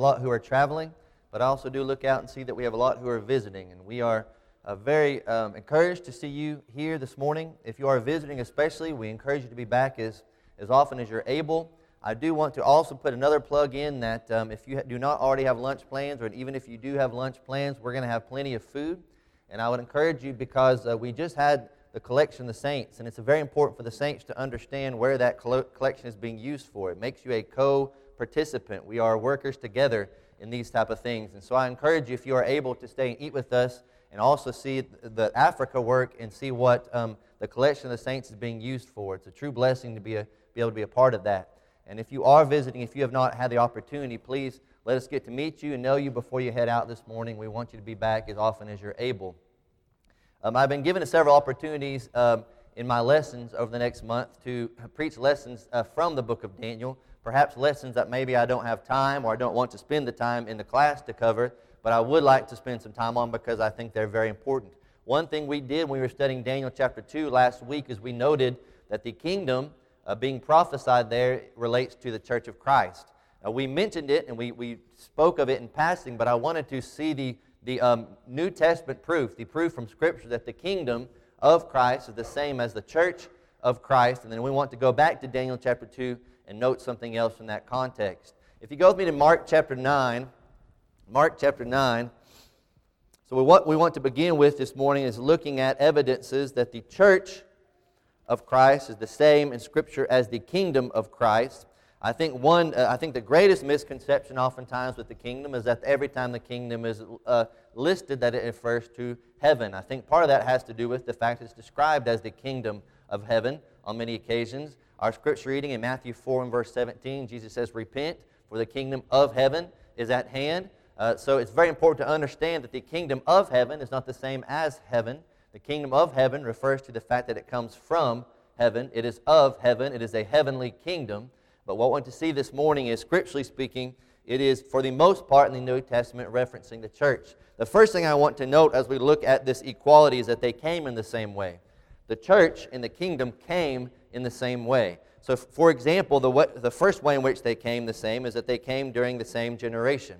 a lot who are traveling, but I also do look out and see that we have a lot who are visiting. And we are uh, very um, encouraged to see you here this morning. If you are visiting, especially, we encourage you to be back as, as often as you're able. I do want to also put another plug in that um, if you do not already have lunch plans, or even if you do have lunch plans, we're going to have plenty of food. And I would encourage you because uh, we just had the collection of the saints, and it's very important for the saints to understand where that collection is being used for. It makes you a co participant. We are workers together in these type of things. And so I encourage you, if you are able to stay and eat with us and also see the Africa work and see what um, the collection of the saints is being used for. It's a true blessing to be, a, be able to be a part of that. And if you are visiting, if you have not had the opportunity, please let us get to meet you and know you before you head out this morning. We want you to be back as often as you're able. Um, I've been given several opportunities um, in my lessons over the next month to preach lessons uh, from the book of Daniel perhaps lessons that maybe I don't have time or I don't want to spend the time in the class to cover, but I would like to spend some time on because I think they're very important. One thing we did when we were studying Daniel chapter 2 last week is we noted that the kingdom uh, being prophesied there relates to the church of Christ. Uh, we mentioned it and we, we spoke of it in passing, but I wanted to see the, the um, New Testament proof, the proof from Scripture that the kingdom of Christ is the same as the church of Christ. And then we want to go back to Daniel chapter 2 and note something else in that context. If you go with me to Mark chapter 9, Mark chapter 9. So, what we want to begin with this morning is looking at evidences that the church of Christ is the same in Scripture as the kingdom of Christ. I think one, uh, I think the greatest misconception oftentimes with the kingdom is that every time the kingdom is uh, listed, that it refers to heaven. I think part of that has to do with the fact it's described as the kingdom of heaven on many occasions. Our scripture reading in Matthew 4 and verse 17, Jesus says, Repent, for the kingdom of heaven is at hand. Uh, so it's very important to understand that the kingdom of heaven is not the same as heaven. The kingdom of heaven refers to the fact that it comes from heaven, it is of heaven, it is a heavenly kingdom. But what I want to see this morning is, scripturally speaking, it is for the most part in the New Testament referencing the church. The first thing I want to note as we look at this equality is that they came in the same way. The church and the kingdom came in the same way. So, for example, the, the first way in which they came the same is that they came during the same generation.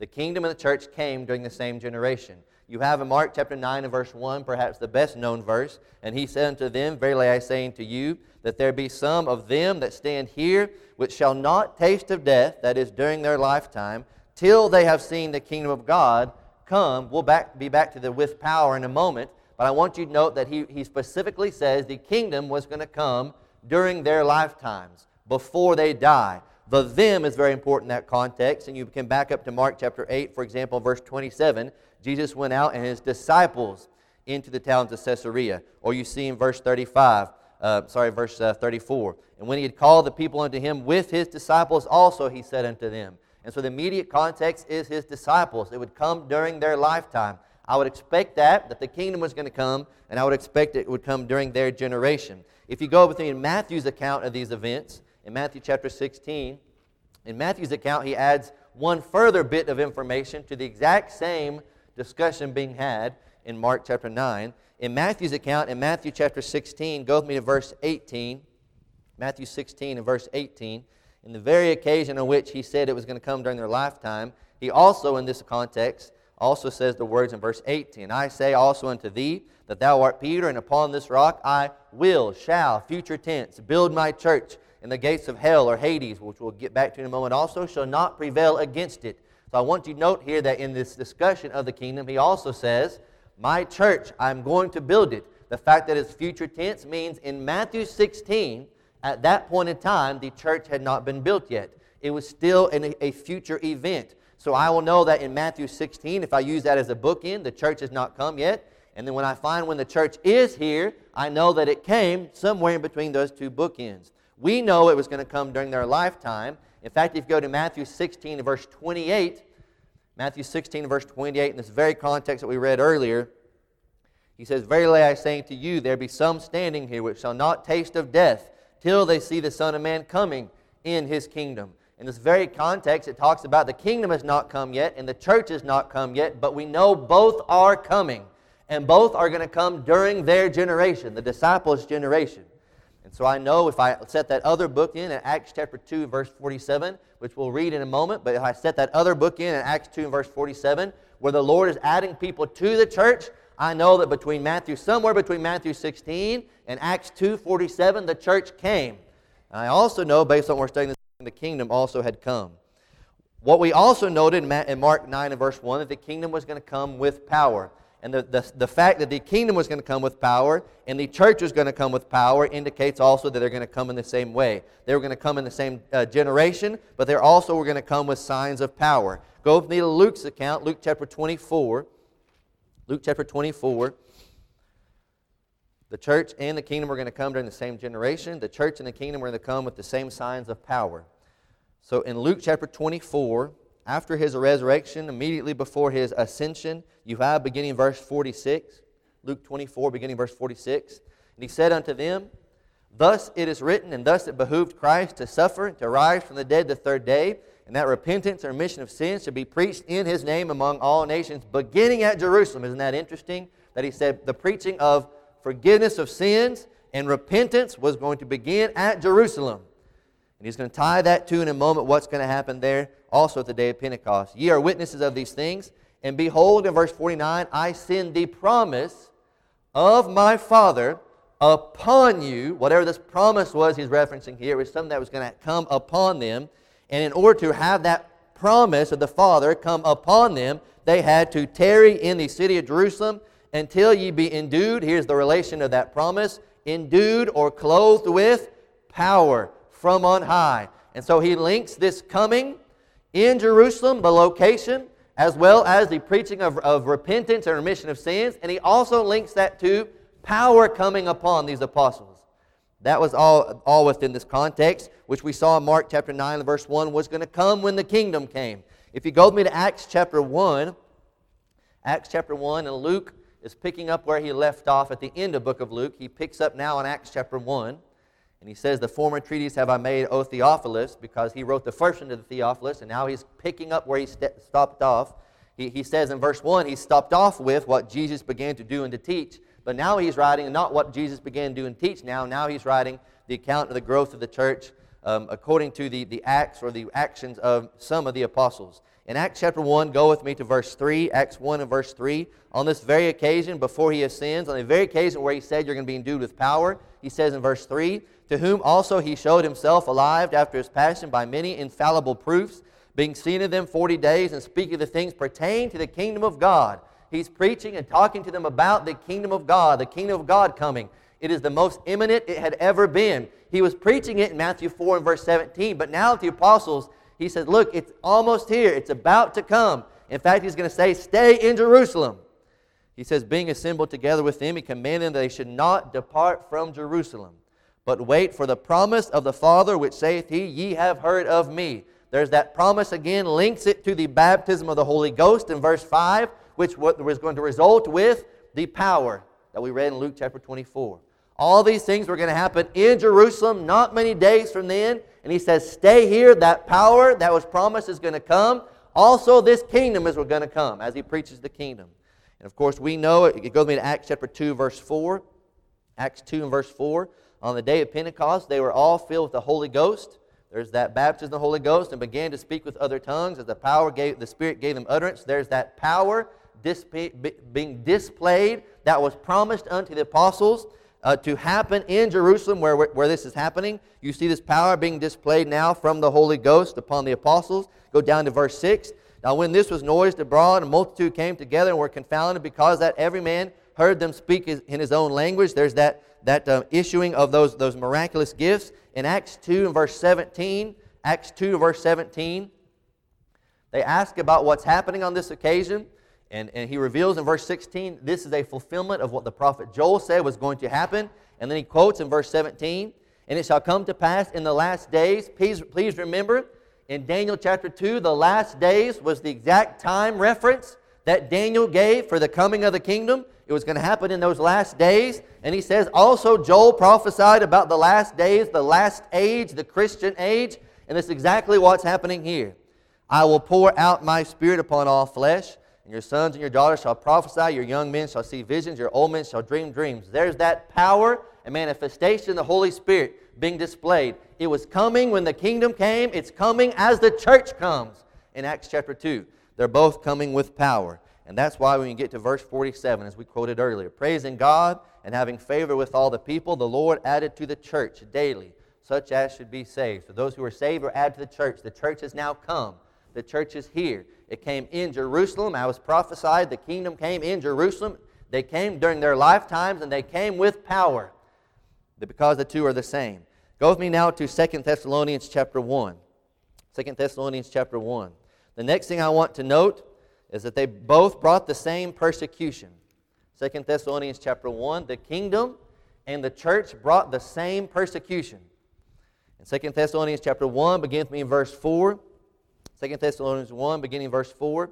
The kingdom and the church came during the same generation. You have in Mark chapter 9 and verse 1, perhaps the best known verse. And he said unto them, Verily I say unto you, that there be some of them that stand here which shall not taste of death, that is, during their lifetime, till they have seen the kingdom of God come. We'll back, be back to the with power in a moment. But I want you to note that he, he specifically says the kingdom was going to come during their lifetimes, before they die. The them is very important in that context, and you can back up to Mark chapter 8, for example, verse 27. Jesus went out and his disciples into the towns of Caesarea. Or you see in verse 35, uh, sorry, verse uh, 34. And when he had called the people unto him with his disciples also, he said unto them. And so the immediate context is his disciples. It would come during their lifetime. I would expect that, that the kingdom was going to come, and I would expect it would come during their generation. If you go with me in Matthew's account of these events, in Matthew chapter 16, in Matthew's account, he adds one further bit of information to the exact same discussion being had in Mark chapter 9. In Matthew's account, in Matthew chapter 16, go with me to verse 18. Matthew 16 and verse 18. In the very occasion on which he said it was going to come during their lifetime, he also, in this context, also says the words in verse 18 I say also unto thee that thou art Peter, and upon this rock I will, shall, future tense, build my church, and the gates of hell or Hades, which we'll get back to in a moment, also shall not prevail against it. So I want you to note here that in this discussion of the kingdom, he also says, My church, I'm going to build it. The fact that it's future tense means in Matthew 16, at that point in time, the church had not been built yet. It was still in a future event. So I will know that in Matthew 16, if I use that as a bookend, the church has not come yet. And then when I find when the church is here, I know that it came somewhere in between those two bookends. We know it was going to come during their lifetime. In fact, if you go to Matthew 16, verse 28, Matthew 16, verse 28, in this very context that we read earlier, he says, Verily I say to you, there be some standing here which shall not taste of death till they see the Son of Man coming in his kingdom. In this very context, it talks about the kingdom has not come yet and the church has not come yet, but we know both are coming. And both are going to come during their generation, the disciples' generation. And so I know if I set that other book in Acts chapter 2, verse 47, which we'll read in a moment, but if I set that other book in Acts 2 verse 47, where the Lord is adding people to the church, I know that between Matthew, somewhere between Matthew 16 and Acts 2 47, the church came. And I also know, based on what we're studying, the kingdom also had come. What we also noted in Mark 9 and verse 1 that the kingdom was going to come with power. And the, the, the fact that the kingdom was going to come with power and the church was going to come with power indicates also that they're going to come in the same way. They were going to come in the same uh, generation, but they're also were going to come with signs of power. Go with me to Luke's account, Luke chapter 24. Luke chapter 24. The church and the kingdom are going to come during the same generation. The church and the kingdom are going to come with the same signs of power. So in Luke chapter 24, after his resurrection, immediately before his ascension, you have beginning verse 46, Luke 24, beginning verse 46. And he said unto them, Thus it is written, and thus it behooved Christ to suffer, and to rise from the dead the third day, and that repentance or remission of sins should be preached in his name among all nations, beginning at Jerusalem. Isn't that interesting? That he said the preaching of forgiveness of sins and repentance was going to begin at Jerusalem. And he's going to tie that to in a moment what's going to happen there also at the day of Pentecost. Ye are witnesses of these things. And behold, in verse 49, I send the promise of my Father upon you. Whatever this promise was he's referencing here was something that was going to come upon them. And in order to have that promise of the Father come upon them, they had to tarry in the city of Jerusalem until ye be endued. Here's the relation of that promise endued or clothed with power from on high. And so he links this coming in Jerusalem, the location, as well as the preaching of, of repentance and remission of sins. And he also links that to power coming upon these apostles. That was all, all within this context, which we saw in Mark chapter 9, verse 1, was going to come when the kingdom came. If you go with me to Acts chapter 1, Acts chapter 1, and Luke is picking up where he left off at the end of book of Luke. He picks up now in Acts chapter 1. And he says, The former treatise have I made, O Theophilus, because he wrote the first one to the Theophilus, and now he's picking up where he st- stopped off. He, he says in verse 1, he stopped off with what Jesus began to do and to teach. But now he's writing not what Jesus began to do and teach now. Now he's writing the account of the growth of the church um, according to the, the acts or the actions of some of the apostles. In Acts chapter 1, go with me to verse 3, Acts 1 and verse 3. On this very occasion, before he ascends, on the very occasion where he said you're going to be endued with power, he says in verse 3 to whom also he showed himself alive after his passion by many infallible proofs, being seen of them forty days and speaking the things pertaining to the kingdom of God. He's preaching and talking to them about the kingdom of God, the kingdom of God coming. It is the most imminent it had ever been. He was preaching it in Matthew 4 and verse 17, but now the apostles, he says, Look, it's almost here. It's about to come. In fact, he's going to say, Stay in Jerusalem. He says, Being assembled together with them, he commanded them that they should not depart from Jerusalem but wait for the promise of the Father, which saith he, Ye have heard of me. There's that promise again, links it to the baptism of the Holy Ghost in verse 5, which was going to result with the power that we read in Luke chapter 24. All these things were going to happen in Jerusalem not many days from then. And he says, Stay here. That power that was promised is going to come. Also, this kingdom is going to come as he preaches the kingdom. And of course, we know it. It goes me to Acts chapter 2, verse 4. Acts 2 and verse 4 on the day of Pentecost, they were all filled with the Holy Ghost. There's that baptism of the Holy Ghost and began to speak with other tongues as the power gave, the Spirit gave them utterance. There's that power being displayed that was promised unto the apostles uh, to happen in Jerusalem where, where this is happening. You see this power being displayed now from the Holy Ghost upon the apostles. Go down to verse 6. Now, when this was noised abroad, a multitude came together and were confounded because that every man heard them speak in his own language. There's that that uh, issuing of those, those miraculous gifts. In Acts 2 and verse 17, Acts 2 verse 17, they ask about what's happening on this occasion. And, and he reveals in verse 16, this is a fulfillment of what the prophet Joel said was going to happen. And then he quotes in verse 17, and it shall come to pass in the last days. Please, please remember, in Daniel chapter 2, the last days was the exact time reference that Daniel gave for the coming of the kingdom. It was going to happen in those last days. And he says, also, Joel prophesied about the last days, the last age, the Christian age. And that's exactly what's happening here. I will pour out my spirit upon all flesh, and your sons and your daughters shall prophesy, your young men shall see visions, your old men shall dream dreams. There's that power and manifestation of the Holy Spirit being displayed. It was coming when the kingdom came, it's coming as the church comes in Acts chapter 2. They're both coming with power. And that's why when you get to verse 47, as we quoted earlier, praising God and having favor with all the people, the Lord added to the church daily such as should be saved. So those who are saved are added to the church. The church has now come. The church is here. It came in Jerusalem. I was prophesied the kingdom came in Jerusalem. They came during their lifetimes and they came with power because the two are the same. Go with me now to Second Thessalonians chapter 1. 2 Thessalonians chapter 1. The next thing I want to note is that they both brought the same persecution. 2 Thessalonians chapter 1, the kingdom and the church brought the same persecution. In 2 Thessalonians chapter 1, begin with me in verse 4. 2 Thessalonians 1, beginning verse 4.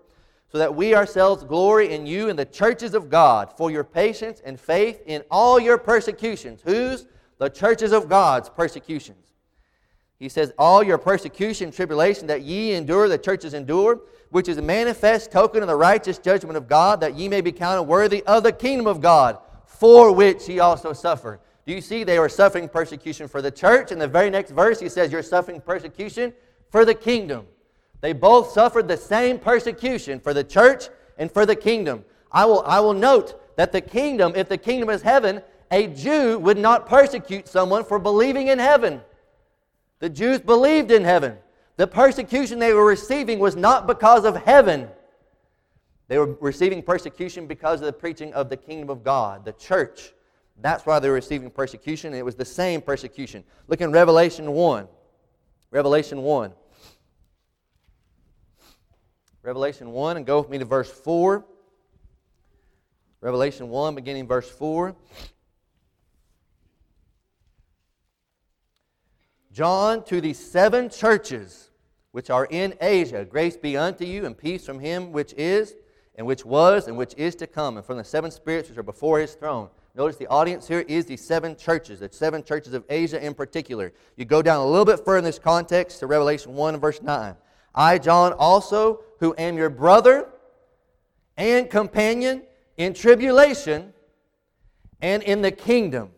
So that we ourselves glory in you and the churches of God for your patience and faith in all your persecutions. Whose? The churches of God's persecutions. He says, All your persecution, tribulation that ye endure, the churches endure, which is a manifest token of the righteous judgment of God, that ye may be counted worthy of the kingdom of God, for which ye also suffer. Do you see they were suffering persecution for the church? In the very next verse, he says, You're suffering persecution for the kingdom. They both suffered the same persecution for the church and for the kingdom. I will, I will note that the kingdom, if the kingdom is heaven, a Jew would not persecute someone for believing in heaven. The Jews believed in heaven. The persecution they were receiving was not because of heaven. They were receiving persecution because of the preaching of the kingdom of God, the church. That's why they were receiving persecution, and it was the same persecution. Look in Revelation 1. Revelation 1. Revelation 1, and go with me to verse 4. Revelation 1, beginning verse 4. John, to the seven churches which are in Asia, grace be unto you, and peace from him which is, and which was, and which is to come, and from the seven spirits which are before his throne Notice the audience here is the seven churches, the seven churches of Asia in particular. You go down a little bit further in this context to Revelation 1 verse 9. I, John, also, who am your brother and companion in tribulation and in the kingdom.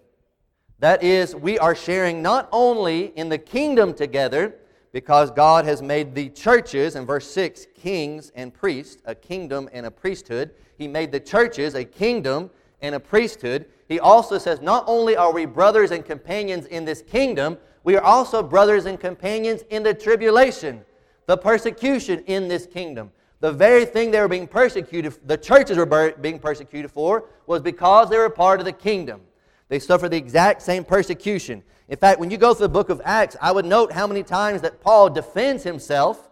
That is, we are sharing not only in the kingdom together, because God has made the churches, in verse 6, kings and priests, a kingdom and a priesthood. He made the churches a kingdom and a priesthood, he also says, not only are we brothers and companions in this kingdom, we are also brothers and companions in the tribulation, the persecution in this kingdom. The very thing they were being persecuted, the churches were being persecuted for, was because they were part of the kingdom. They suffered the exact same persecution. In fact, when you go through the book of Acts, I would note how many times that Paul defends himself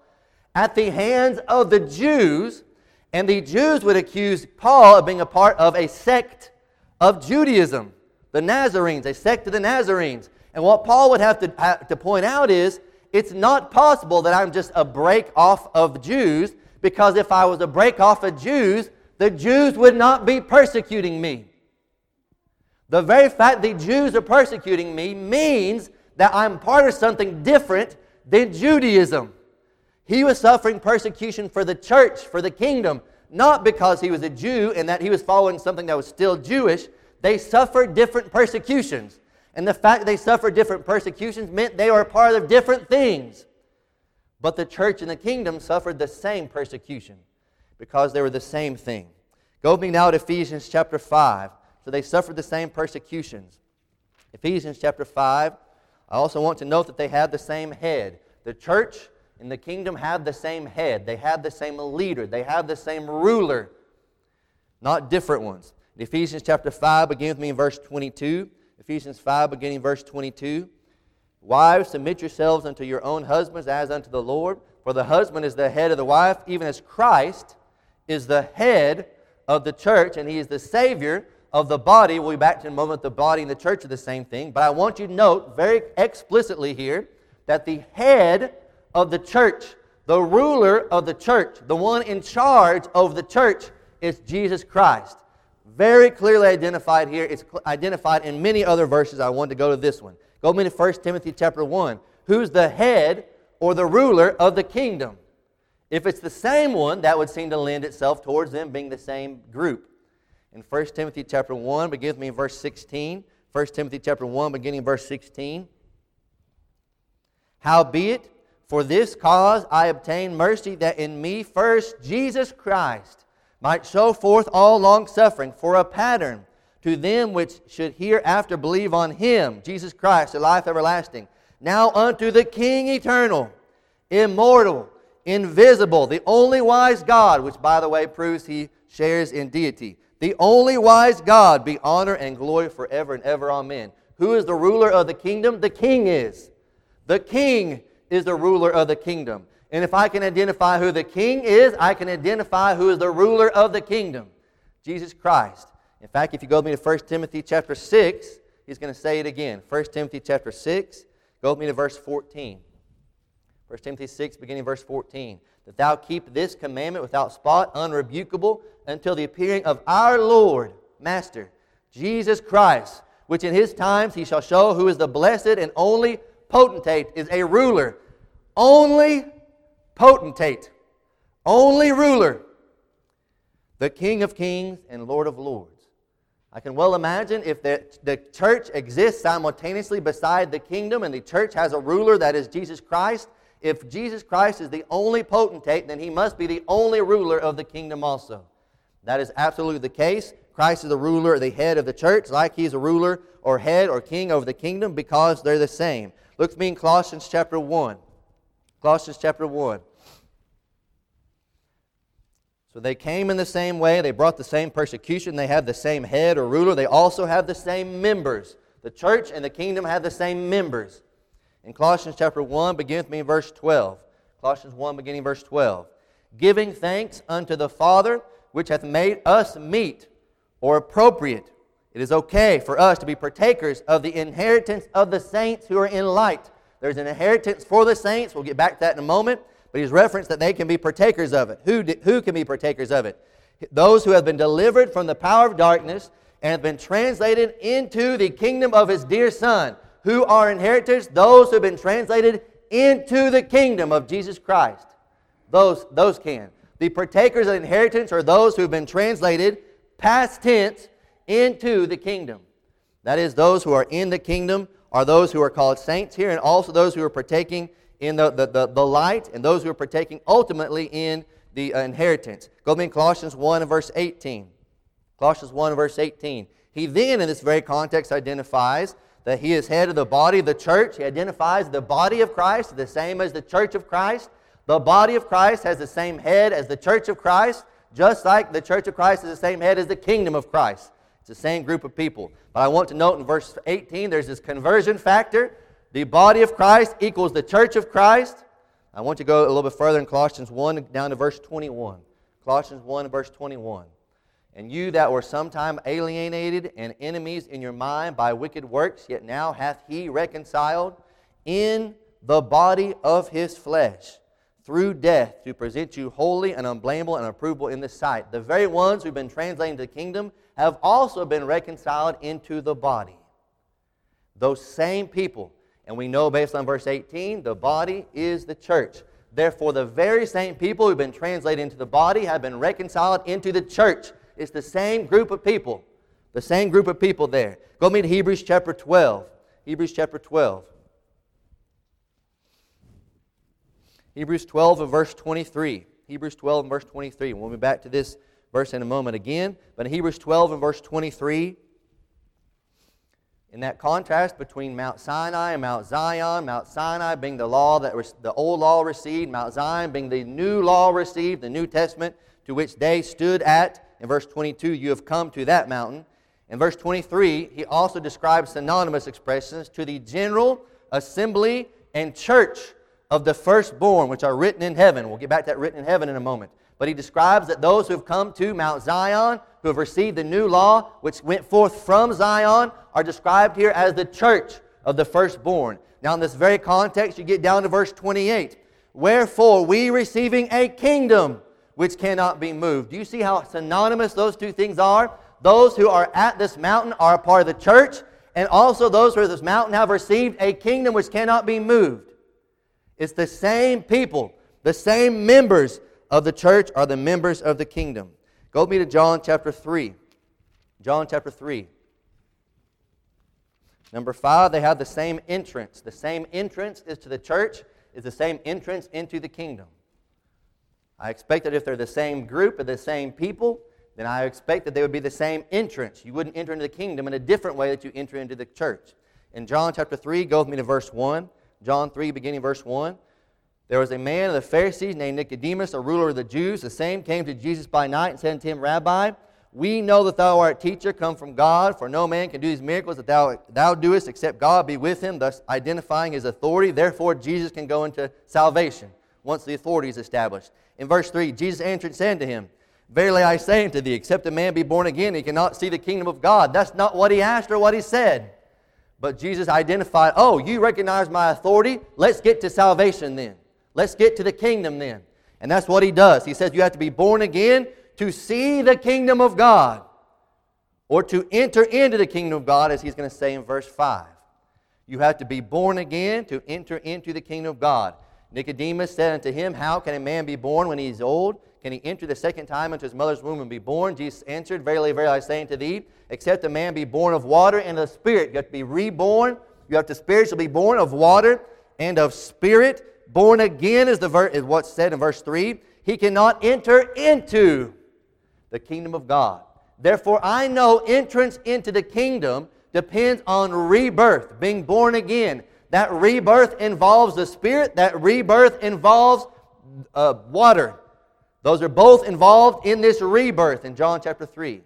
at the hands of the Jews and the Jews would accuse Paul of being a part of a sect of Judaism, the Nazarenes, a sect of the Nazarenes. And what Paul would have to, have to point out is it's not possible that I'm just a break off of Jews, because if I was a break off of Jews, the Jews would not be persecuting me. The very fact the Jews are persecuting me means that I'm part of something different than Judaism. He was suffering persecution for the church, for the kingdom, not because he was a Jew and that he was following something that was still Jewish. They suffered different persecutions. And the fact they suffered different persecutions meant they were part of different things. But the church and the kingdom suffered the same persecution because they were the same thing. Go with me now to Ephesians chapter 5. So they suffered the same persecutions. Ephesians chapter 5. I also want to note that they had the same head. The church and the kingdom had the same head, they had the same leader, they had the same ruler, not different ones. In Ephesians chapter 5, begin with me in verse 22. Ephesians 5, beginning verse 22. Wives, submit yourselves unto your own husbands as unto the Lord. For the husband is the head of the wife, even as Christ is the head of the church, and he is the Savior of the body. We'll be back to a moment. The body and the church are the same thing. But I want you to note very explicitly here that the head of the church, the ruler of the church, the one in charge of the church is Jesus Christ. Very clearly identified here. It's identified in many other verses. I want to go to this one. Go me to 1 Timothy chapter 1. Who's the head or the ruler of the kingdom? If it's the same one, that would seem to lend itself towards them being the same group. In 1 Timothy chapter 1, begin with me in verse 16. 1 Timothy chapter 1, beginning verse 16. Howbeit, for this cause I obtained mercy, that in me first Jesus Christ might show forth all longsuffering for a pattern to them which should hereafter believe on him, Jesus Christ, the life everlasting. Now unto the King eternal, immortal, invisible, the only wise God, which by the way proves he shares in deity. The only wise God be honor and glory forever and ever. Amen. Who is the ruler of the kingdom? The king is. The king is the ruler of the kingdom. And if I can identify who the king is, I can identify who is the ruler of the kingdom Jesus Christ. In fact, if you go with me to 1 Timothy chapter 6, he's going to say it again. 1 Timothy chapter 6, go with me to verse 14. 1 Timothy 6, beginning verse 14. That thou keep this commandment without spot, unrebukable, until the appearing of our Lord, Master, Jesus Christ, which in his times he shall show who is the blessed and only potentate, is a ruler. Only potentate. Only ruler. The King of kings and Lord of lords. I can well imagine if the, the church exists simultaneously beside the kingdom and the church has a ruler that is Jesus Christ, if Jesus Christ is the only potentate, then he must be the only ruler of the kingdom also. That is absolutely the case. Christ is the ruler, the head of the church, like he's a ruler or head or king over the kingdom because they're the same. Look at me in Colossians chapter 1. Colossians chapter 1. So they came in the same way. They brought the same persecution. They have the same head or ruler. They also have the same members. The church and the kingdom have the same members. In Colossians chapter 1, begin with me verse 12. Colossians 1, beginning verse 12. Giving thanks unto the Father, which hath made us meet, or appropriate. It is okay for us to be partakers of the inheritance of the saints who are in light. There's an inheritance for the saints. We'll get back to that in a moment. But he's referenced that they can be partakers of it. Who, who can be partakers of it? Those who have been delivered from the power of darkness and have been translated into the kingdom of his dear Son. Who are inheritors? Those who have been translated into the kingdom of Jesus Christ. Those, those can. The partakers of inheritance are those who have been translated, past tense, into the kingdom. That is, those who are in the kingdom are those who are called saints here, and also those who are partaking in the, the, the, the light and those who are partaking ultimately in the uh, inheritance. Go to Colossians 1 and verse 18. Colossians 1 and verse 18. He then, in this very context, identifies that he is head of the body of the church. He identifies the body of Christ the same as the church of Christ. The body of Christ has the same head as the church of Christ, just like the church of Christ is the same head as the kingdom of Christ. It's the same group of people. But I want to note in verse 18 there's this conversion factor the body of Christ equals the church of Christ. I want to go a little bit further in Colossians 1 down to verse 21. Colossians 1 verse 21. And you that were sometime alienated and enemies in your mind by wicked works, yet now hath he reconciled in the body of his flesh through death to present you holy and unblameable and approvable in the sight. The very ones who've been translated to the kingdom have also been reconciled into the body. Those same people and we know based on verse 18, the body is the church. Therefore, the very same people who've been translated into the body have been reconciled into the church. It's the same group of people. The same group of people there. Go me to Hebrews chapter 12. Hebrews chapter 12. Hebrews 12 and verse 23. Hebrews 12 and verse 23. We'll be back to this verse in a moment again. But in Hebrews 12 and verse 23, in that contrast between Mount Sinai and Mount Zion, Mount Sinai being the law that was the old law received, Mount Zion being the new law received, the New Testament to which they stood at. In verse 22, you have come to that mountain. In verse 23, he also describes synonymous expressions to the general assembly and church of the firstborn, which are written in heaven. We'll get back to that written in heaven in a moment. But he describes that those who have come to Mount Zion, who have received the new law, which went forth from Zion, are described here as the church of the firstborn. Now, in this very context, you get down to verse 28. Wherefore, we receiving a kingdom which cannot be moved. Do you see how synonymous those two things are? Those who are at this mountain are a part of the church, and also those who are at this mountain have received a kingdom which cannot be moved. It's the same people, the same members of the church are the members of the kingdom. Go with me to John chapter 3. John chapter 3. Number five, they have the same entrance. The same entrance is to the church, is the same entrance into the kingdom. I expect that if they're the same group or the same people, then I expect that they would be the same entrance. You wouldn't enter into the kingdom in a different way that you enter into the church. In John chapter 3, go with me to verse 1. John 3, beginning verse 1. There was a man of the Pharisees named Nicodemus, a ruler of the Jews. The same came to Jesus by night and said unto him, Rabbi, we know that thou art teacher come from God, for no man can do these miracles that thou, thou doest except God be with him, thus identifying his authority. Therefore, Jesus can go into salvation once the authority is established. In verse 3, Jesus answered and said unto him, Verily I say unto thee, except a man be born again, he cannot see the kingdom of God. That's not what he asked or what he said. But Jesus identified, oh, you recognize my authority? Let's get to salvation then. Let's get to the kingdom then. And that's what he does. He says you have to be born again to see the kingdom of God or to enter into the kingdom of God, as he's going to say in verse 5. You have to be born again to enter into the kingdom of God. Nicodemus said unto him, How can a man be born when he is old? Can he enter the second time into his mother's womb and be born? Jesus answered, Verily, verily, I say unto thee, except a man be born of water and of spirit. You have to be reborn. You have to spiritually be born of water and of spirit. Born again is, the ver- is what's said in verse 3. He cannot enter into the kingdom of God. Therefore, I know entrance into the kingdom depends on rebirth, being born again. That rebirth involves the Spirit, that rebirth involves uh, water. Those are both involved in this rebirth in John chapter 3.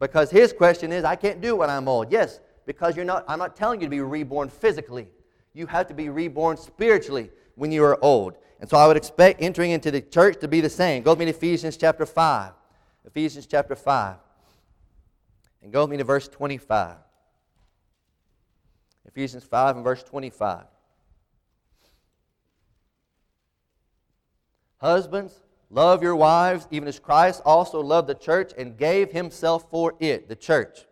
Because his question is, I can't do when I'm old. Yes, because you're not, I'm not telling you to be reborn physically. You have to be reborn spiritually when you are old. And so I would expect entering into the church to be the same. Go with me to Ephesians chapter 5. Ephesians chapter 5. And go with me to verse 25. Ephesians 5 and verse 25. Husbands, love your wives, even as Christ also loved the church and gave himself for it, the church,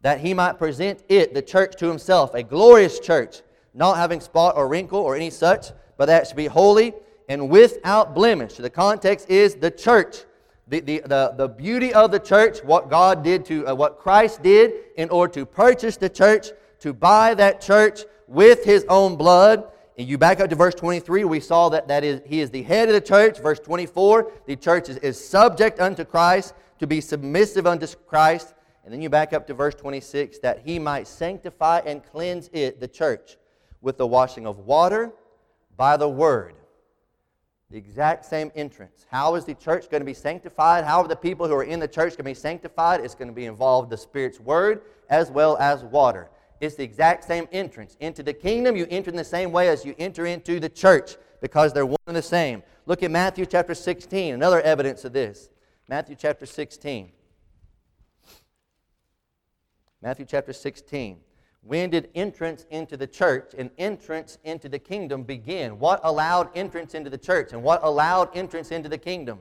that he might present it, the church, to himself, a glorious church, not having spot or wrinkle or any such, but that should be holy and without blemish. The context is the church the, the, the, the beauty of the church, what God did to, uh, what Christ did in order to purchase the church, to buy that church with his own blood. And you back up to verse 23, we saw that, that is, he is the head of the church. Verse 24, the church is, is subject unto Christ, to be submissive unto Christ. And then you back up to verse 26, that he might sanctify and cleanse it, the church, with the washing of water by the word the exact same entrance. How is the church going to be sanctified? How are the people who are in the church going to be sanctified? It's going to be involved the Spirit's word as well as water. It's the exact same entrance. Into the kingdom, you enter in the same way as you enter into the church because they're one and the same. Look at Matthew chapter 16, another evidence of this. Matthew chapter 16. Matthew chapter 16. When did entrance into the church and entrance into the kingdom begin? What allowed entrance into the church and what allowed entrance into the kingdom?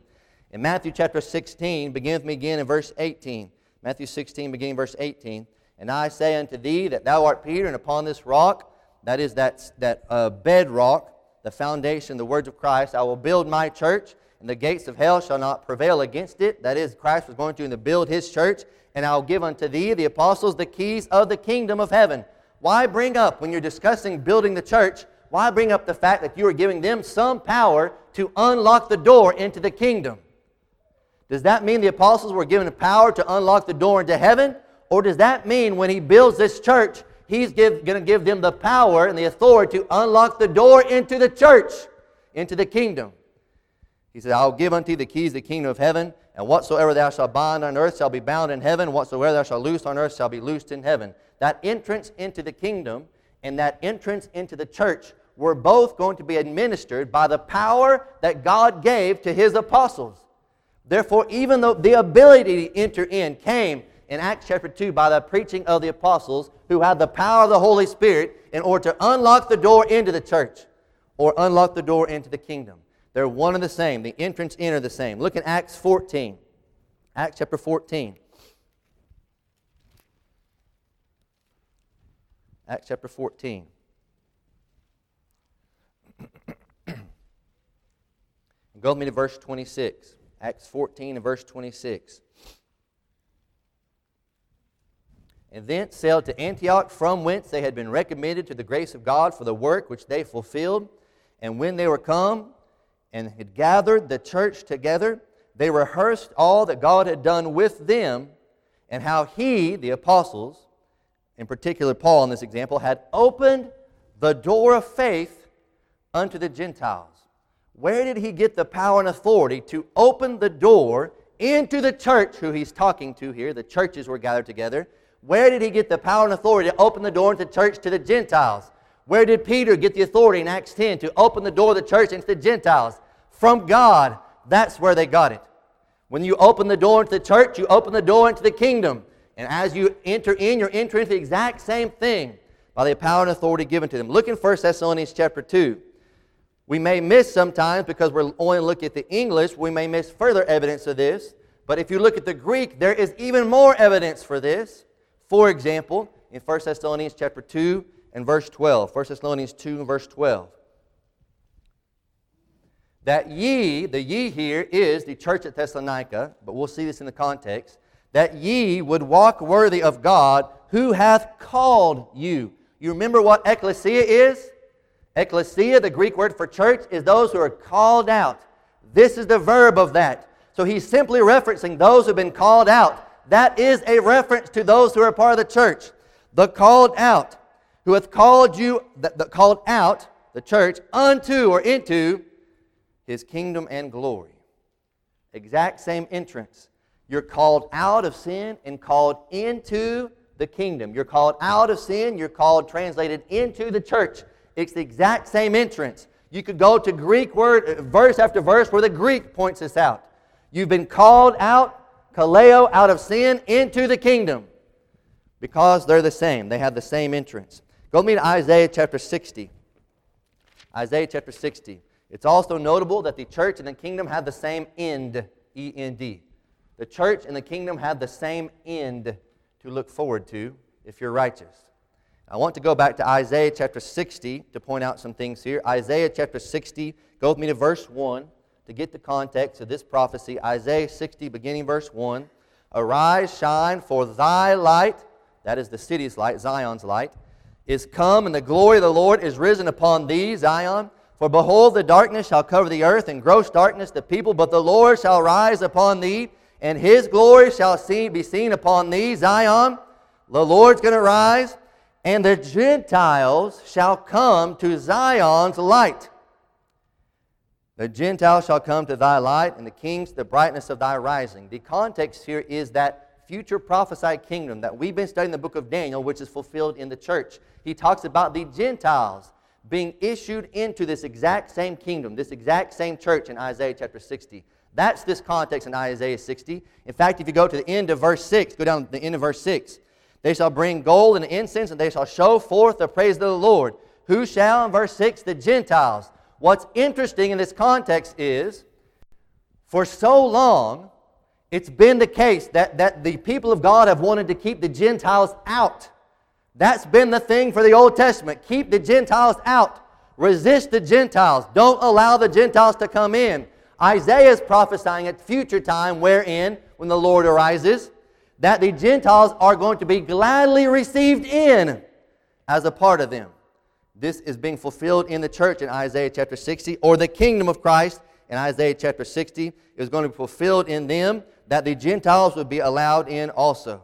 In Matthew chapter 16, begin with me again in verse 18. Matthew 16, beginning verse 18. And I say unto thee that thou art Peter, and upon this rock, that is that, that uh, bedrock, the foundation, the words of Christ, I will build my church, and the gates of hell shall not prevail against it. That is, Christ was going to build his church, and I'll give unto thee, the apostles, the keys of the kingdom of heaven. Why bring up, when you're discussing building the church, why bring up the fact that you are giving them some power to unlock the door into the kingdom? Does that mean the apostles were given power to unlock the door into heaven? Or does that mean when he builds this church, he's going to give them the power and the authority to unlock the door into the church, into the kingdom? He said, I'll give unto thee the keys of the kingdom of heaven. And whatsoever thou shalt bind on earth shall be bound in heaven. Whatsoever thou shalt loose on earth shall be loosed in heaven. That entrance into the kingdom and that entrance into the church were both going to be administered by the power that God gave to his apostles. Therefore, even though the ability to enter in came in Acts chapter 2 by the preaching of the apostles who had the power of the Holy Spirit in order to unlock the door into the church or unlock the door into the kingdom. They're one and the same. The entrance in are the same. Look at Acts 14. Acts chapter 14. Acts chapter 14. Go with me to verse 26. Acts 14 and verse 26. and thence sailed to Antioch, from whence they had been recommended to the grace of God for the work which they fulfilled. And when they were come and had gathered the church together, they rehearsed all that God had done with them, and how he, the apostles, in particular Paul in this example, had opened the door of faith unto the Gentiles. Where did he get the power and authority to open the door into the church who he's talking to here? The churches were gathered together. Where did he get the power and authority to open the door into the church to the Gentiles? Where did Peter get the authority in Acts 10 to open the door of the church into the Gentiles? From God. That's where they got it. When you open the door into the church, you open the door into the kingdom. And as you enter in, you're entering the exact same thing by the power and authority given to them. Look in 1 Thessalonians chapter 2. We may miss sometimes because we're only looking at the English, we may miss further evidence of this. But if you look at the Greek, there is even more evidence for this. For example, in 1 Thessalonians chapter 2 and verse 12. 1 Thessalonians 2 and verse 12. That ye, the ye here is the church at Thessalonica, but we'll see this in the context, that ye would walk worthy of God who hath called you. You remember what ecclesia is? Ecclesia, the Greek word for church, is those who are called out. This is the verb of that. So he's simply referencing those who've been called out. That is a reference to those who are part of the church. The called out, who hath called you, the, the called out, the church, unto or into his kingdom and glory. Exact same entrance. You're called out of sin and called into the kingdom. You're called out of sin, you're called translated into the church. It's the exact same entrance. You could go to Greek word, uh, verse after verse, where the Greek points this out. You've been called out, kaleo, out of sin into the kingdom. Because they're the same. They have the same entrance. Go with me to Isaiah chapter 60. Isaiah chapter 60. It's also notable that the church and the kingdom have the same end, E N D. The church and the kingdom have the same end to look forward to if you're righteous. I want to go back to Isaiah chapter 60 to point out some things here. Isaiah chapter 60, go with me to verse 1 to get the context of this prophecy. Isaiah 60, beginning verse 1. Arise, shine, for thy light, that is the city's light, Zion's light, is come, and the glory of the Lord is risen upon thee, Zion. For behold, the darkness shall cover the earth, and gross darkness the people, but the Lord shall rise upon thee, and his glory shall see, be seen upon thee, Zion. The Lord's going to rise and the Gentiles shall come to Zion's light. The Gentiles shall come to thy light, and the kings the brightness of thy rising. The context here is that future prophesied kingdom that we've been studying the book of Daniel, which is fulfilled in the church. He talks about the Gentiles being issued into this exact same kingdom, this exact same church in Isaiah chapter 60. That's this context in Isaiah 60. In fact, if you go to the end of verse 6, go down to the end of verse 6, they shall bring gold and incense, and they shall show forth the praise of the Lord. Who shall, in verse 6, the Gentiles. What's interesting in this context is, for so long, it's been the case that, that the people of God have wanted to keep the Gentiles out. That's been the thing for the Old Testament. Keep the Gentiles out. Resist the Gentiles. Don't allow the Gentiles to come in. Isaiah is prophesying at future time wherein, when the Lord arises, that the Gentiles are going to be gladly received in as a part of them. This is being fulfilled in the church in Isaiah chapter 60, or the kingdom of Christ in Isaiah chapter 60 is going to be fulfilled in them, that the Gentiles would be allowed in also.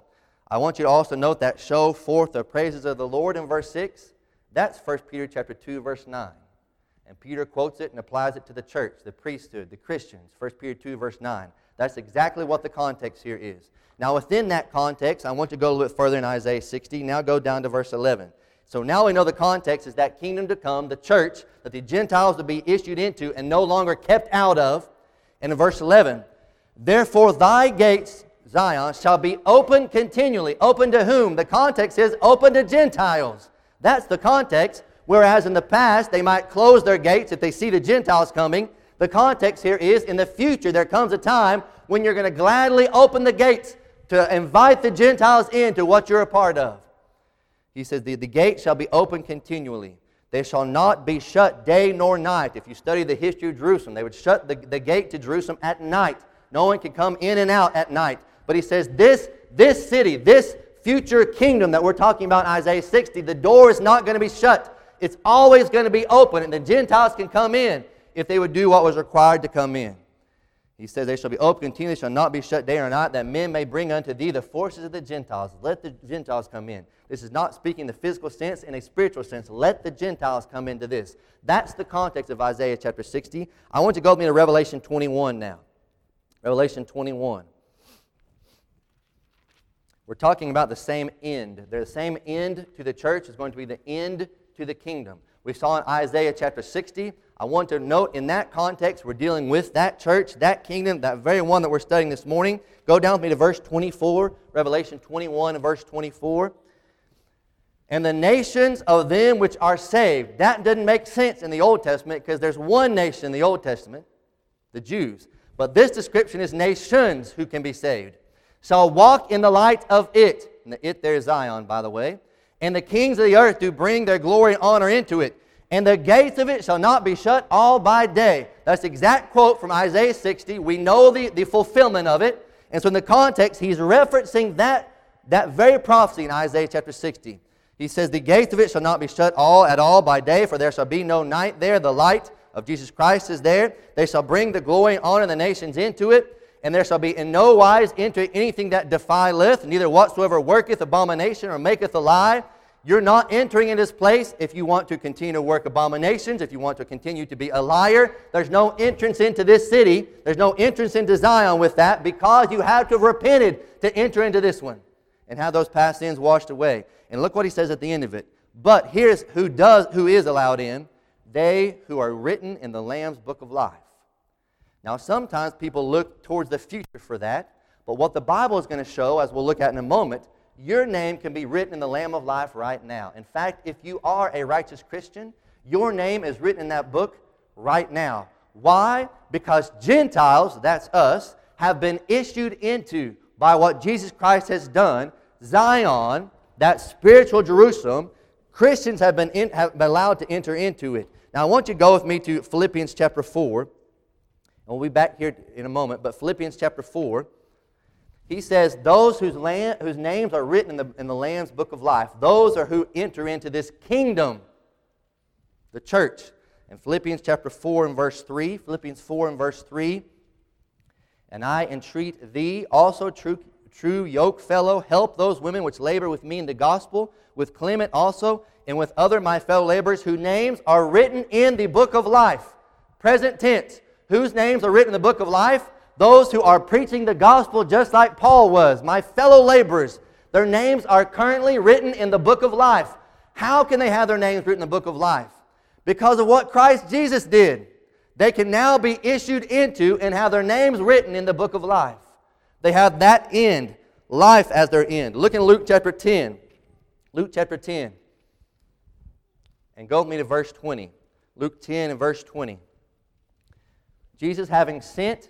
I want you to also note that show forth the praises of the Lord in verse 6. That's 1 Peter chapter 2, verse 9. And Peter quotes it and applies it to the church, the priesthood, the Christians. 1 Peter 2, verse 9. That's exactly what the context here is. Now, within that context, I want to go a little bit further in Isaiah 60. Now, go down to verse 11. So now we know the context is that kingdom to come, the church that the Gentiles will be issued into and no longer kept out of. And in verse 11, therefore thy gates, Zion, shall be open continually. Open to whom? The context is open to Gentiles. That's the context. Whereas in the past, they might close their gates if they see the Gentiles coming. The context here is in the future, there comes a time when you're going to gladly open the gates to invite the Gentiles into what you're a part of. He says, the, the gate shall be open continually. They shall not be shut day nor night. If you study the history of Jerusalem, they would shut the, the gate to Jerusalem at night. No one can come in and out at night. But he says, this, this city, this future kingdom that we're talking about in Isaiah 60, the door is not going to be shut. It's always going to be open, and the Gentiles can come in if they would do what was required to come in. He says, They shall be open continually, shall not be shut day or night, that men may bring unto thee the forces of the Gentiles. Let the Gentiles come in. This is not speaking the physical sense, in a spiritual sense. Let the Gentiles come into this. That's the context of Isaiah chapter 60. I want to go with me to Revelation 21 now. Revelation 21. We're talking about the same end. They're The same end to the church is going to be the end to the kingdom. We saw in Isaiah chapter 60 I want to note in that context, we're dealing with that church, that kingdom, that very one that we're studying this morning. Go down with me to verse 24, Revelation 21 and verse 24. And the nations of them which are saved. That doesn't make sense in the Old Testament because there's one nation in the Old Testament, the Jews. But this description is nations who can be saved. Shall walk in the light of it. And the it there is Zion, by the way. And the kings of the earth do bring their glory and honor into it and the gates of it shall not be shut all by day. That's the exact quote from Isaiah 60. We know the, the fulfillment of it. And so, in the context, he's referencing that, that very prophecy in Isaiah chapter 60. He says, The gates of it shall not be shut all at all by day, for there shall be no night there. The light of Jesus Christ is there. They shall bring the glory and honor of the nations into it. And there shall be in no wise into anything that defileth, neither whatsoever worketh abomination or maketh a lie you're not entering in this place if you want to continue to work abominations, if you want to continue to be a liar. There's no entrance into this city. There's no entrance into Zion with that because you have to have repented to enter into this one and have those past sins washed away. And look what he says at the end of it. But here's who does who is allowed in, they who are written in the Lamb's book of life. Now sometimes people look towards the future for that, but what the Bible is going to show as we'll look at in a moment your name can be written in the Lamb of Life right now. In fact, if you are a righteous Christian, your name is written in that book right now. Why? Because Gentiles, that's us, have been issued into by what Jesus Christ has done. Zion, that spiritual Jerusalem, Christians have been, in, have been allowed to enter into it. Now, I want you to go with me to Philippians chapter 4. We'll be back here in a moment, but Philippians chapter 4. He says, Those whose, land, whose names are written in the, in the Lamb's book of life, those are who enter into this kingdom, the church. In Philippians chapter 4 and verse 3, Philippians 4 and verse 3, and I entreat thee, also true, true yoke fellow, help those women which labor with me in the gospel, with Clement also, and with other my fellow laborers, whose names are written in the book of life. Present tense. Whose names are written in the book of life? those who are preaching the gospel just like Paul was, my fellow laborers. Their names are currently written in the book of life. How can they have their names written in the book of life? Because of what Christ Jesus did. They can now be issued into and have their names written in the book of life. They have that end, life as their end. Look in Luke chapter 10. Luke chapter 10. And go with me to verse 20. Luke 10 and verse 20. Jesus, having sent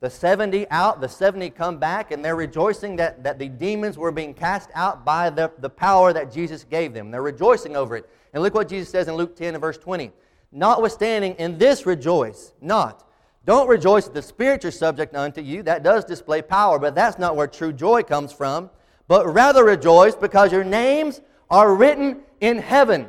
the 70 out, the 70 come back, and they're rejoicing that, that the demons were being cast out by the, the power that Jesus gave them. They're rejoicing over it. And look what Jesus says in Luke 10 and verse 20. Notwithstanding, in this rejoice, not. Don't rejoice that the spirits are subject unto you. That does display power, but that's not where true joy comes from. But rather rejoice because your names are written in heaven.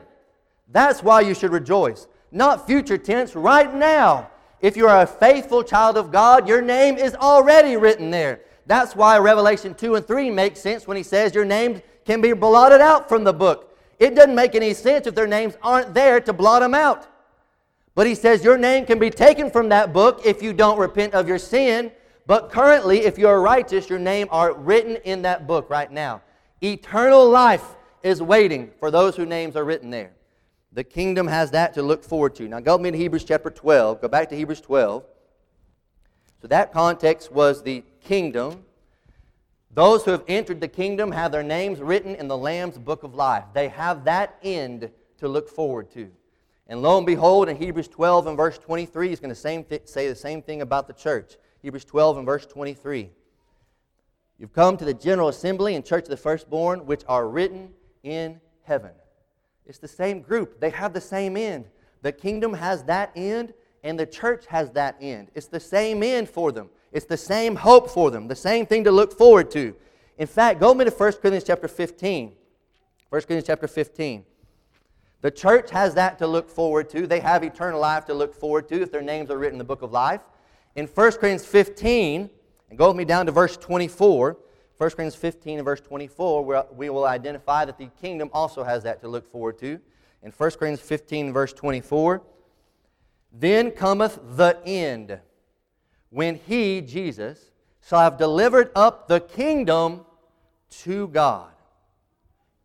That's why you should rejoice. Not future tense, right now. If you are a faithful child of God, your name is already written there. That's why Revelation 2 and 3 makes sense when he says your names can be blotted out from the book. It doesn't make any sense if their names aren't there to blot them out. But he says your name can be taken from that book if you don't repent of your sin. But currently, if you're righteous, your name are written in that book right now. Eternal life is waiting for those whose names are written there. The kingdom has that to look forward to. Now, go me to Hebrews chapter 12. Go back to Hebrews 12. So, that context was the kingdom. Those who have entered the kingdom have their names written in the Lamb's book of life. They have that end to look forward to. And lo and behold, in Hebrews 12 and verse 23, he's going to th- say the same thing about the church. Hebrews 12 and verse 23. You've come to the general assembly and church of the firstborn, which are written in heaven. It's the same group, they have the same end. The kingdom has that end, and the church has that end. It's the same end for them, it's the same hope for them, the same thing to look forward to. In fact, go with me to 1 Corinthians chapter 15. 1 Corinthians chapter 15. The church has that to look forward to. They have eternal life to look forward to if their names are written in the book of life. In 1 Corinthians 15, and go with me down to verse 24. 1 Corinthians 15 and verse 24, we will identify that the kingdom also has that to look forward to. In 1 Corinthians 15, verse 24, then cometh the end, when he, Jesus, shall have delivered up the kingdom to God,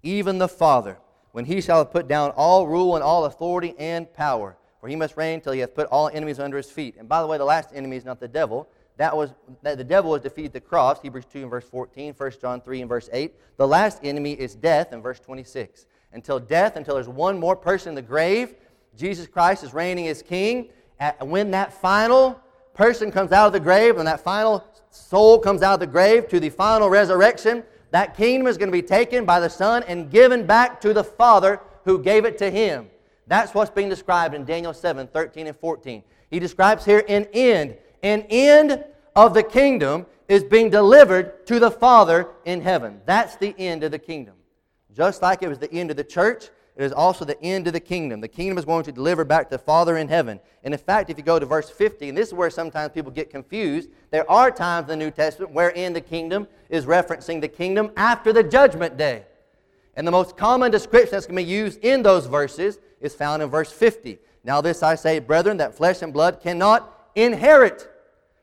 even the Father, when he shall have put down all rule and all authority and power. For he must reign till he hath put all enemies under his feet. And by the way, the last enemy is not the devil. That was that the devil was defeated the cross, Hebrews 2 and verse 14, 1 John 3 and verse 8. The last enemy is death in verse 26. Until death, until there's one more person in the grave, Jesus Christ is reigning as king. when that final person comes out of the grave, when that final soul comes out of the grave to the final resurrection, that kingdom is going to be taken by the Son and given back to the Father who gave it to him. That's what's being described in Daniel 7 13 and 14. He describes here an end. An end of the kingdom is being delivered to the Father in heaven. That's the end of the kingdom. Just like it was the end of the church, it is also the end of the kingdom. The kingdom is going to deliver back to the Father in heaven. And in fact, if you go to verse 50, and this is where sometimes people get confused, there are times in the New Testament wherein the kingdom is referencing the kingdom after the judgment day. And the most common description that's going to be used in those verses is found in verse 50. Now, this I say, brethren, that flesh and blood cannot inherit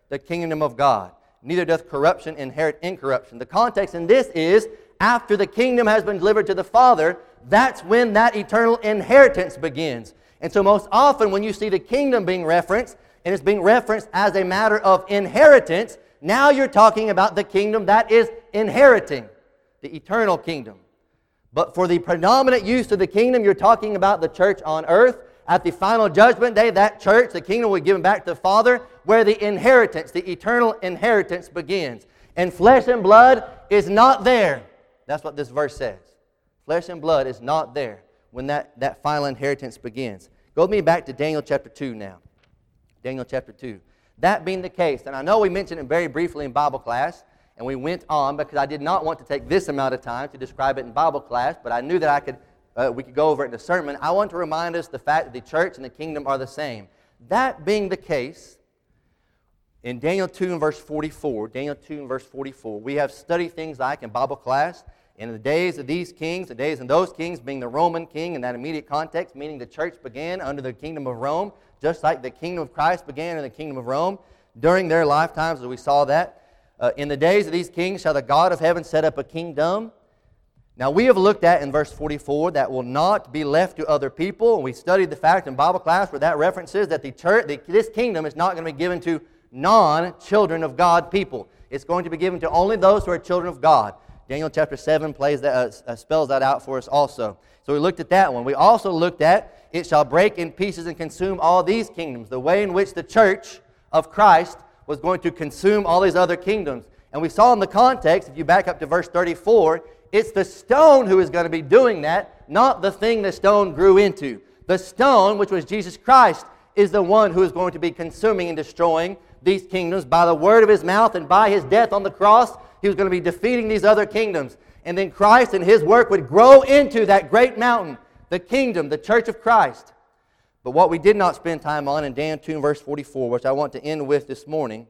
the kingdom of God. Neither doth corruption inherit incorruption. The context in this is after the kingdom has been delivered to the Father, that's when that eternal inheritance begins. And so, most often, when you see the kingdom being referenced, and it's being referenced as a matter of inheritance, now you're talking about the kingdom that is inheriting, the eternal kingdom. But for the predominant use of the kingdom, you're talking about the church on earth. At the final judgment day, that church, the kingdom, will be given back to the Father, where the inheritance, the eternal inheritance begins. And flesh and blood is not there. That's what this verse says. Flesh and blood is not there when that, that final inheritance begins. Go with me back to Daniel chapter 2 now. Daniel chapter 2. That being the case, and I know we mentioned it very briefly in Bible class, and we went on because I did not want to take this amount of time to describe it in Bible class, but I knew that I could, uh, we could go over it in a sermon. I want to remind us the fact that the church and the kingdom are the same. That being the case, in Daniel 2 and verse 44, Daniel 2 and verse 44, we have studied things like in Bible class in the days of these kings, the days of those kings being the Roman king in that immediate context, meaning the church began under the kingdom of Rome, just like the kingdom of Christ began in the kingdom of Rome during their lifetimes, as we saw that. Uh, in the days of these kings shall the God of heaven set up a kingdom. Now, we have looked at in verse 44 that will not be left to other people. And we studied the fact in Bible class where that references that the church, the, this kingdom is not going to be given to non children of God people. It's going to be given to only those who are children of God. Daniel chapter 7 plays that, uh, uh, spells that out for us also. So we looked at that one. We also looked at it shall break in pieces and consume all these kingdoms, the way in which the church of Christ was going to consume all these other kingdoms. And we saw in the context, if you back up to verse 34, it's the stone who is going to be doing that, not the thing the stone grew into. The stone, which was Jesus Christ, is the one who is going to be consuming and destroying these kingdoms by the word of his mouth and by his death on the cross he was going to be defeating these other kingdoms. And then Christ and his work would grow into that great mountain, the kingdom, the church of Christ. But what we did not spend time on in Dan 2 verse 44, which I want to end with this morning,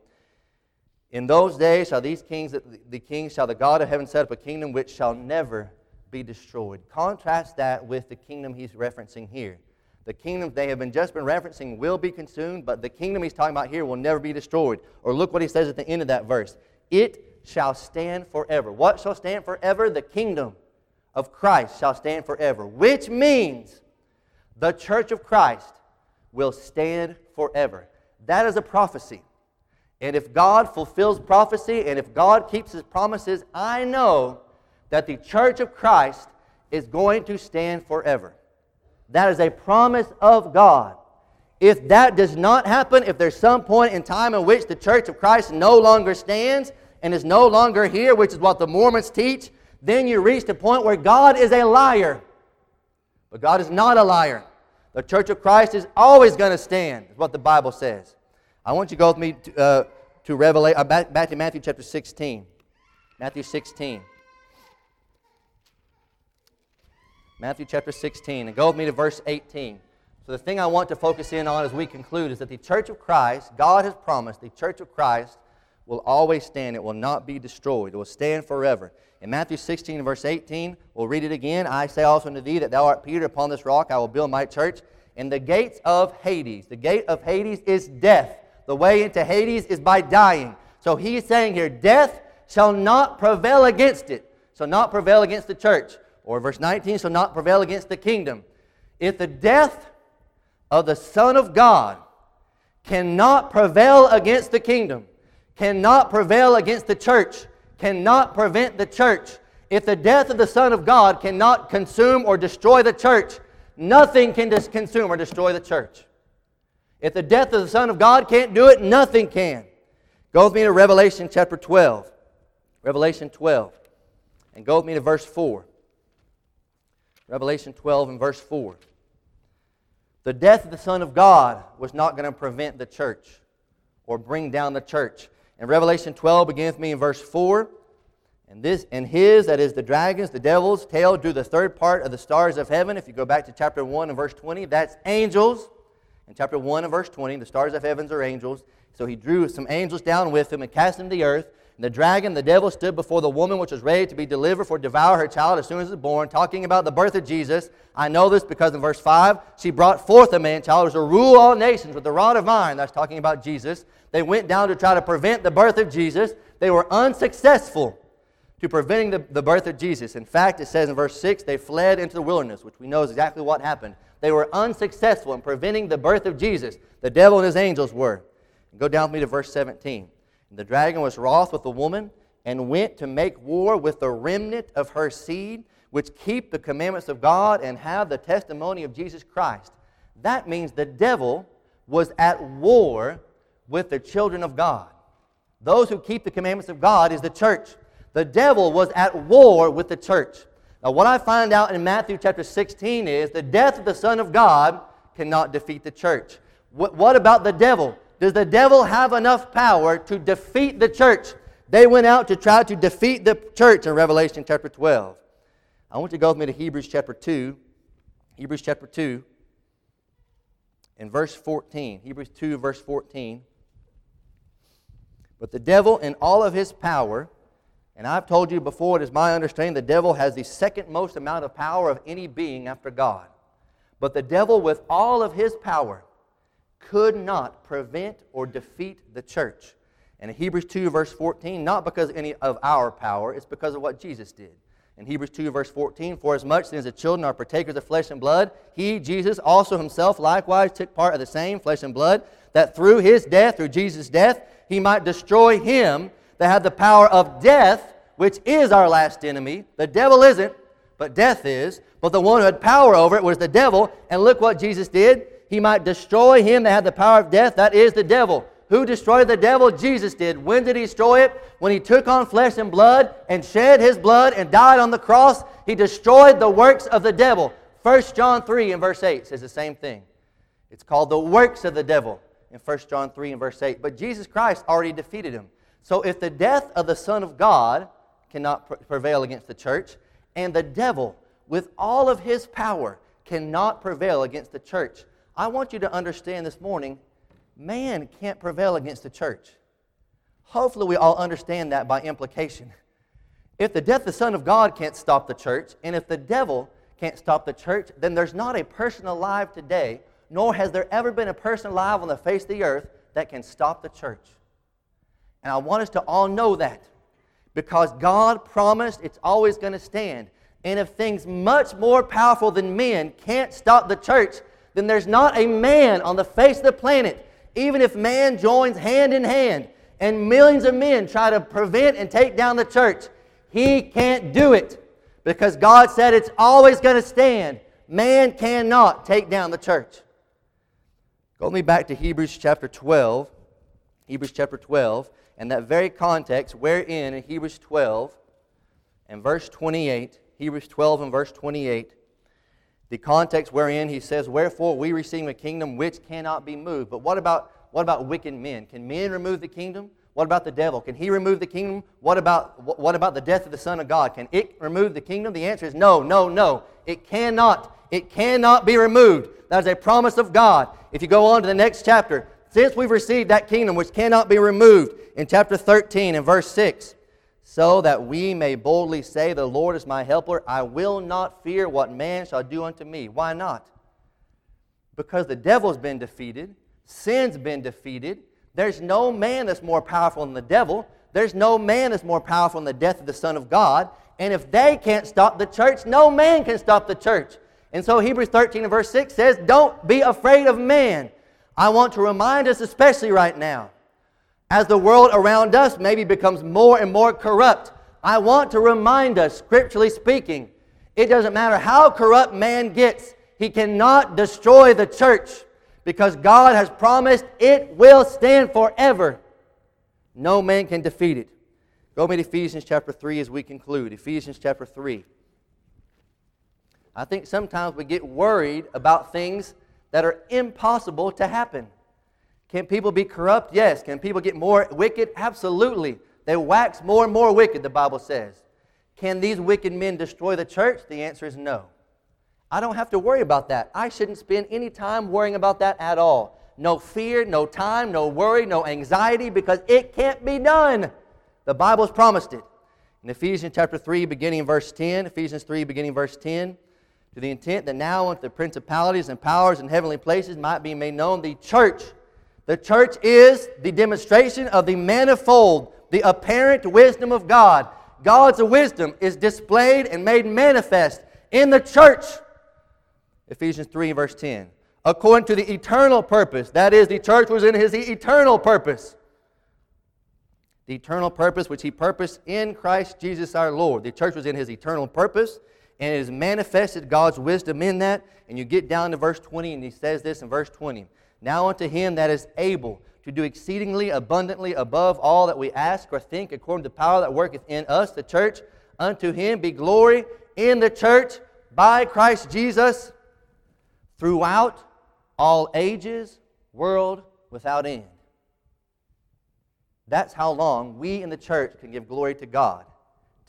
in those days shall these kings, the kings shall the God of heaven set up a kingdom which shall never be destroyed. Contrast that with the kingdom he's referencing here. The kingdom they have been just been referencing will be consumed, but the kingdom he's talking about here will never be destroyed. Or look what he says at the end of that verse. It shall stand forever. What shall stand forever? The kingdom of Christ shall stand forever, which means the church of Christ will stand forever. That is a prophecy. And if God fulfills prophecy and if God keeps his promises, I know that the church of Christ is going to stand forever. That is a promise of God. If that does not happen, if there's some point in time in which the church of Christ no longer stands, and is no longer here, which is what the Mormons teach, then you reach the point where God is a liar. But God is not a liar. The church of Christ is always going to stand, is what the Bible says. I want you to go with me to, uh, to Revelation, uh, back, back to Matthew chapter 16. Matthew 16. Matthew chapter 16. And go with me to verse 18. So, the thing I want to focus in on as we conclude is that the church of Christ, God has promised, the church of Christ will always stand. It will not be destroyed, it will stand forever. In Matthew 16, verse 18, we'll read it again. I say also unto thee that thou art Peter, upon this rock I will build my church, and the gates of Hades. The gate of Hades is death. The way into Hades is by dying. So he's saying here, death shall not prevail against it. So not prevail against the church. Or verse 19, shall not prevail against the kingdom. If the death of the Son of God cannot prevail against the kingdom, cannot prevail against the church, cannot prevent the church, if the death of the Son of God cannot consume or destroy the church, nothing can consume or destroy the church. If the death of the Son of God can't do it, nothing can. Go with me to Revelation chapter 12. Revelation 12. And go with me to verse 4. Revelation 12 and verse 4. The death of the Son of God was not going to prevent the church or bring down the church. And Revelation 12 begins with me in verse 4. And this and his, that is the dragon's, the devil's tail, drew the third part of the stars of heaven. If you go back to chapter 1 and verse 20, that's angels. In chapter 1 and verse 20, the stars of heavens are angels. So he drew some angels down with him and cast them to the earth. And the dragon, the devil, stood before the woman which was ready to be delivered for devour her child as soon as it was born, talking about the birth of Jesus. I know this because in verse 5, she brought forth a man child who was to rule all nations with the rod of iron. That's talking about Jesus. They went down to try to prevent the birth of Jesus. They were unsuccessful to preventing the, the birth of Jesus. In fact, it says in verse 6, they fled into the wilderness, which we know is exactly what happened. They were unsuccessful in preventing the birth of Jesus. The devil and his angels were. Go down with me to verse 17. And the dragon was wroth with the woman and went to make war with the remnant of her seed, which keep the commandments of God and have the testimony of Jesus Christ. That means the devil was at war with the children of God. Those who keep the commandments of God is the church. The devil was at war with the church. Now, what I find out in Matthew chapter 16 is the death of the Son of God cannot defeat the church. What, what about the devil? Does the devil have enough power to defeat the church? They went out to try to defeat the church in Revelation chapter 12. I want you to go with me to Hebrews chapter 2. Hebrews chapter 2 in verse 14. Hebrews 2, verse 14. But the devil, in all of his power, and I've told you before, it is my understanding the devil has the second most amount of power of any being after God. But the devil, with all of his power, could not prevent or defeat the church. And in Hebrews 2, verse 14, not because of any of our power, it's because of what Jesus did. In Hebrews 2, verse 14, for as much as the children are partakers of flesh and blood, he, Jesus, also himself likewise took part of the same flesh and blood, that through his death, through Jesus' death, he might destroy him that had the power of death, which is our last enemy. The devil isn't, but death is. But the one who had power over it was the devil. And look what Jesus did. He might destroy him that had the power of death. That is the devil. Who destroyed the devil? Jesus did. When did he destroy it? When he took on flesh and blood and shed his blood and died on the cross. He destroyed the works of the devil. 1 John 3 and verse 8 says the same thing. It's called the works of the devil in 1 John 3 and verse 8. But Jesus Christ already defeated him. So if the death of the Son of God cannot prevail against the church, and the devil, with all of his power, cannot prevail against the church, I want you to understand this morning man can't prevail against the church. Hopefully, we all understand that by implication. If the death of the Son of God can't stop the church, and if the devil can't stop the church, then there's not a person alive today nor has there ever been a person alive on the face of the earth that can stop the church. And I want us to all know that because God promised it's always going to stand. And if things much more powerful than men can't stop the church, then there's not a man on the face of the planet, even if man joins hand in hand and millions of men try to prevent and take down the church, he can't do it because God said it's always going to stand. Man cannot take down the church. Go me back to Hebrews chapter 12. Hebrews chapter 12, and that very context wherein in Hebrews 12 and verse 28, Hebrews 12 and verse 28, the context wherein he says, Wherefore we receive a kingdom which cannot be moved. But what about, what about wicked men? Can men remove the kingdom? What about the devil? Can he remove the kingdom? What about, what about the death of the Son of God? Can it remove the kingdom? The answer is no, no, no. It cannot. It cannot be removed. That is a promise of God. If you go on to the next chapter, since we've received that kingdom which cannot be removed, in chapter 13 and verse 6, so that we may boldly say, The Lord is my helper, I will not fear what man shall do unto me. Why not? Because the devil's been defeated, sin's been defeated, there's no man that's more powerful than the devil. There's no man that's more powerful than the death of the Son of God. And if they can't stop the church, no man can stop the church. And so Hebrews 13 and verse 6 says, Don't be afraid of man. I want to remind us, especially right now, as the world around us maybe becomes more and more corrupt, I want to remind us, scripturally speaking, it doesn't matter how corrupt man gets, he cannot destroy the church because God has promised it will stand forever. No man can defeat it. Go with me to Ephesians chapter 3 as we conclude. Ephesians chapter 3. I think sometimes we get worried about things that are impossible to happen. Can people be corrupt? Yes. Can people get more wicked? Absolutely. They wax more and more wicked, the Bible says. Can these wicked men destroy the church? The answer is no. I don't have to worry about that. I shouldn't spend any time worrying about that at all. No fear, no time, no worry, no anxiety because it can't be done. The Bible's promised it. In Ephesians chapter 3, beginning verse 10, Ephesians 3, beginning verse 10, to the intent that now unto the principalities and powers in heavenly places might be made known the church. The church is the demonstration of the manifold, the apparent wisdom of God. God's wisdom is displayed and made manifest in the church. Ephesians 3, verse 10. According to the eternal purpose, that is, the church was in his eternal purpose. The eternal purpose which he purposed in Christ Jesus our Lord. The church was in his eternal purpose, and it has manifested God's wisdom in that. And you get down to verse 20, and he says this in verse 20 Now unto him that is able to do exceedingly abundantly above all that we ask or think, according to the power that worketh in us, the church, unto him be glory in the church by Christ Jesus throughout all ages, world without end. That's how long we in the church can give glory to God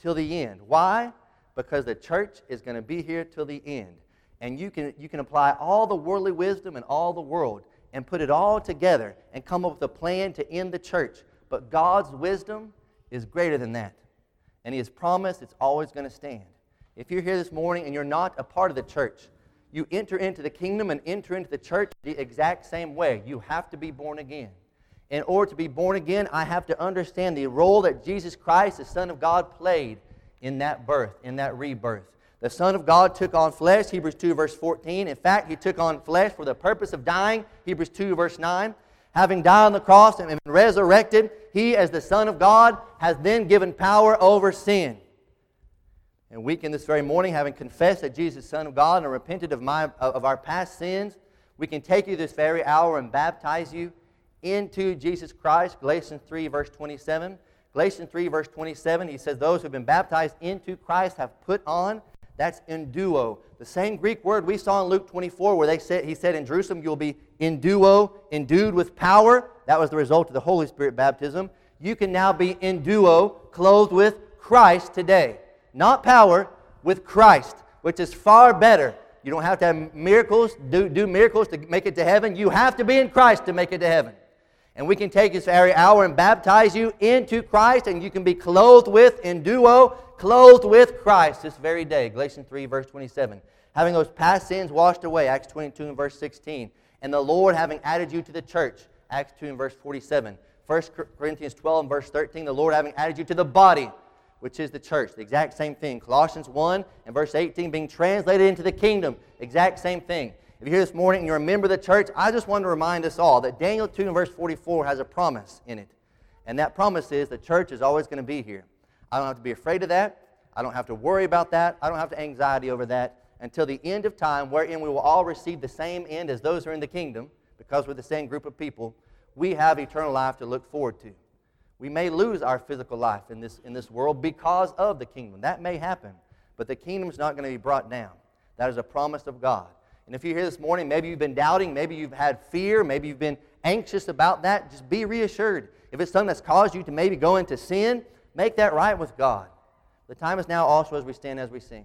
till the end. Why? Because the church is going to be here till the end. And you can, you can apply all the worldly wisdom in all the world and put it all together and come up with a plan to end the church. But God's wisdom is greater than that. And He has promised it's always going to stand. If you're here this morning and you're not a part of the church, you enter into the kingdom and enter into the church the exact same way. You have to be born again. In order to be born again, I have to understand the role that Jesus Christ, the Son of God, played in that birth, in that rebirth. The Son of God took on flesh, Hebrews 2, verse 14. In fact, he took on flesh for the purpose of dying, Hebrews 2, verse 9. Having died on the cross and been resurrected, he, as the Son of God, has then given power over sin. And we can this very morning, having confessed that Jesus is Son of God and repented of, my, of our past sins, we can take you this very hour and baptize you into Jesus Christ. Galatians 3, verse 27. Galatians 3, verse 27, he says, Those who have been baptized into Christ have put on. That's enduo. The same Greek word we saw in Luke 24, where they said, he said, In Jerusalem you'll be enduo, endued with power. That was the result of the Holy Spirit baptism. You can now be enduo, clothed with Christ today not power, with Christ, which is far better. You don't have to have miracles, do, do miracles to make it to heaven. You have to be in Christ to make it to heaven. And we can take this hour and baptize you into Christ, and you can be clothed with, enduo, clothed with Christ this very day. Galatians 3, verse 27. Having those past sins washed away, Acts 22 and verse 16. And the Lord having added you to the church, Acts 2 and verse 47. 1 Corinthians 12 and verse 13, the Lord having added you to the body, which is the church. The exact same thing. Colossians 1 and verse 18 being translated into the kingdom. Exact same thing. If you're here this morning and you're a member of the church, I just want to remind us all that Daniel 2 and verse 44 has a promise in it. And that promise is the church is always going to be here. I don't have to be afraid of that. I don't have to worry about that. I don't have to anxiety over that until the end of time, wherein we will all receive the same end as those who are in the kingdom, because we're the same group of people. We have eternal life to look forward to. We may lose our physical life in this, in this world because of the kingdom. That may happen, but the kingdom is not going to be brought down. That is a promise of God. And if you're here this morning, maybe you've been doubting, maybe you've had fear, maybe you've been anxious about that, just be reassured. if it's something that's caused you to maybe go into sin, make that right with God. The time is now also as we stand as we sing.